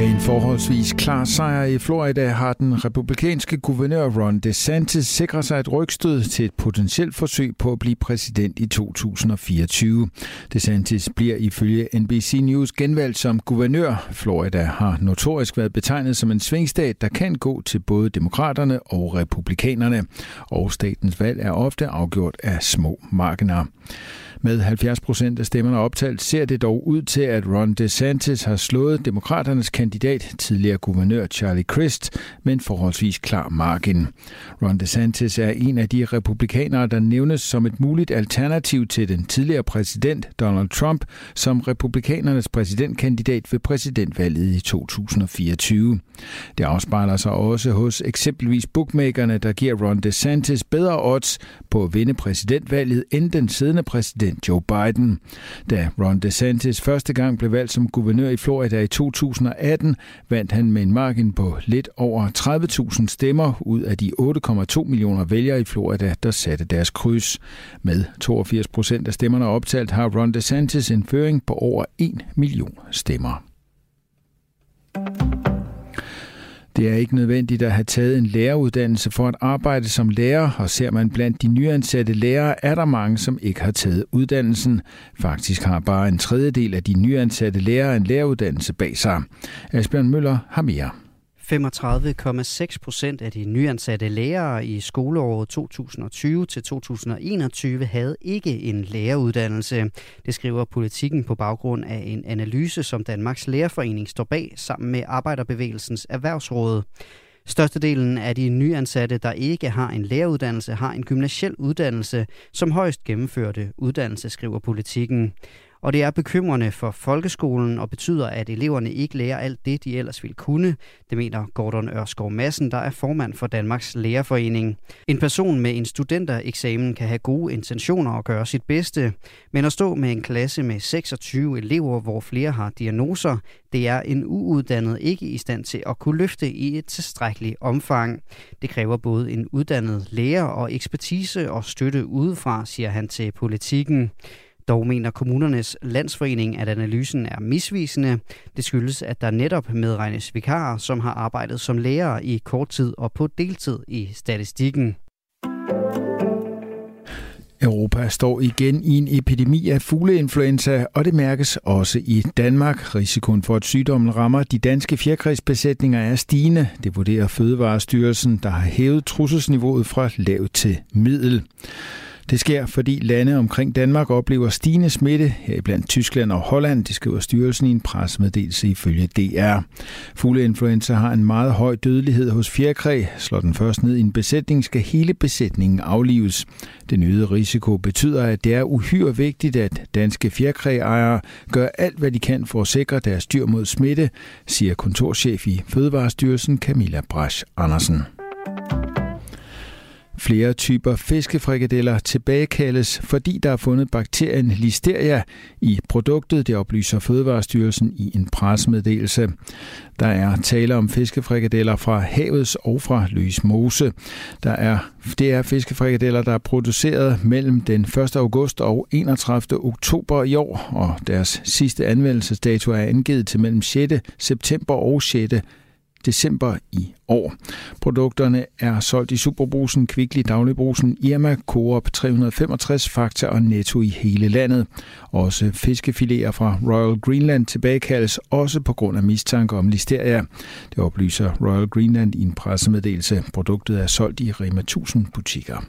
Med en forholdsvis klar sejr i Florida har den republikanske guvernør Ron DeSantis sikret sig et rygstød til et potentielt forsøg på at blive præsident i 2024. DeSantis bliver ifølge NBC News genvalgt som guvernør. Florida har notorisk været betegnet som en svingstat, der kan gå til både demokraterne og republikanerne. Og statens valg er ofte afgjort af små marginer. Med 70 procent af stemmerne optalt ser det dog ud til, at Ron DeSantis har slået demokraternes kandidat, tidligere guvernør Charlie Crist, med en forholdsvis klar margin. Ron DeSantis er en af de republikanere, der nævnes som et muligt alternativ til den tidligere præsident Donald Trump som republikanernes præsidentkandidat ved præsidentvalget i 2024. Det afspejler sig også hos eksempelvis bookmakerne, der giver Ron DeSantis bedre odds på at vinde præsidentvalget end den siddende præsident præsident Joe Biden. Da Ron DeSantis første gang blev valgt som guvernør i Florida i 2018, vandt han med en margin på lidt over 30.000 stemmer ud af de 8,2 millioner vælgere i Florida, der satte deres kryds. Med 82 procent af stemmerne optalt har Ron DeSantis en føring på over 1 million stemmer. Det er ikke nødvendigt at have taget en læreruddannelse for at arbejde som lærer, og ser man blandt de nyansatte lærere, er der mange, som ikke har taget uddannelsen. Faktisk har bare en tredjedel af de nyansatte lærere en læreruddannelse bag sig. Asbjørn Møller har mere. 35,6 procent af de nyansatte lærere i skoleåret 2020 til 2021 havde ikke en læreruddannelse. Det skriver politikken på baggrund af en analyse, som Danmarks Lærerforening står bag sammen med Arbejderbevægelsens Erhvervsråd. Størstedelen af de nyansatte, der ikke har en læreruddannelse, har en gymnasiel uddannelse, som højst gennemførte uddannelse, skriver politikken. Og det er bekymrende for folkeskolen og betyder, at eleverne ikke lærer alt det, de ellers ville kunne. Det mener Gordon Ørskov Madsen, der er formand for Danmarks Lærerforening. En person med en studentereksamen kan have gode intentioner og gøre sit bedste, men at stå med en klasse med 26 elever, hvor flere har diagnoser, det er en uuddannet ikke i stand til at kunne løfte i et tilstrækkeligt omfang. Det kræver både en uddannet lærer og ekspertise og støtte udefra, siger han til politikken. Dog mener kommunernes landsforening, at analysen er misvisende. Det skyldes, at der netop medregnes vikarer, som har arbejdet som lærere i kort tid og på deltid i statistikken. Europa står igen i en epidemi af fugleinfluenza, og det mærkes også i Danmark. Risikoen for, at sygdommen rammer de danske fjerkræsbesætninger er stigende. Det vurderer Fødevarestyrelsen, der har hævet trusselsniveauet fra lav til middel. Det sker, fordi lande omkring Danmark oplever stigende smitte, heriblandt Tyskland og Holland, det skriver styrelsen i en pressemeddelelse ifølge DR. Fugleinfluenza har en meget høj dødelighed hos fjerkræ. Slår den først ned i en besætning, skal hele besætningen aflives. Den øgede risiko betyder, at det er uhyre vigtigt, at danske fjerkræejere gør alt, hvad de kan for at sikre deres dyr mod smitte, siger kontorchef i Fødevarestyrelsen Camilla Brasch Andersen. Flere typer fiskefrikadeller tilbagekaldes, fordi der er fundet bakterien Listeria i produktet, det oplyser Fødevarestyrelsen i en pressemeddelelse. Der er tale om fiskefrikadeller fra havets og fra Løs Mose. Der er, det er fiskefrikadeller, der er produceret mellem den 1. august og 31. oktober i år, og deres sidste anvendelsesdato er angivet til mellem 6. september og 6 december i år. Produkterne er solgt i Superbrusen, Kvickly, Dagligbrusen, Irma, Coop 365 Fakta og Netto i hele landet. Også fiskefiléer fra Royal Greenland tilbagekaldes også på grund af mistanke om listeria. Det oplyser Royal Greenland i en pressemeddelelse. Produktet er solgt i Rema 1000 butikker.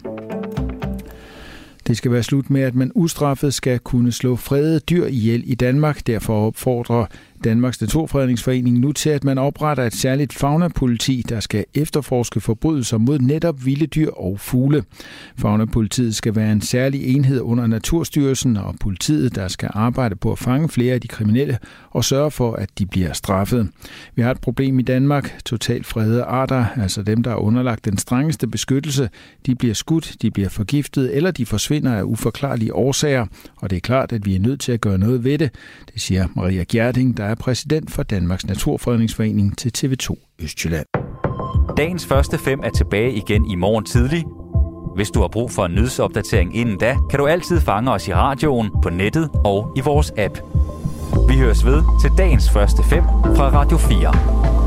Det skal være slut med, at man ustraffet skal kunne slå fredede dyr ihjel i Danmark. Derfor opfordrer Danmarks Naturfredningsforening nu til, at man opretter et særligt faunapoliti, der skal efterforske forbrydelser mod netop vilde dyr og fugle. Faunapolitiet skal være en særlig enhed under Naturstyrelsen og politiet, der skal arbejde på at fange flere af de kriminelle og sørge for, at de bliver straffet. Vi har et problem i Danmark. Totalt fredede arter, altså dem, der er underlagt den strengeste beskyttelse, de bliver skudt, de bliver forgiftet eller de forsvinder af uforklarlige årsager. Og det er klart, at vi er nødt til at gøre noget ved det, det siger Maria Gjerding, der er præsident for Danmarks Naturfredningsforening til TV2 Østjylland. Dagens første fem er tilbage igen i morgen tidlig. Hvis du har brug for en nyhedsopdatering inden da, kan du altid fange os i radioen, på nettet og i vores app. Vi høres ved til dagens første fem fra Radio 4.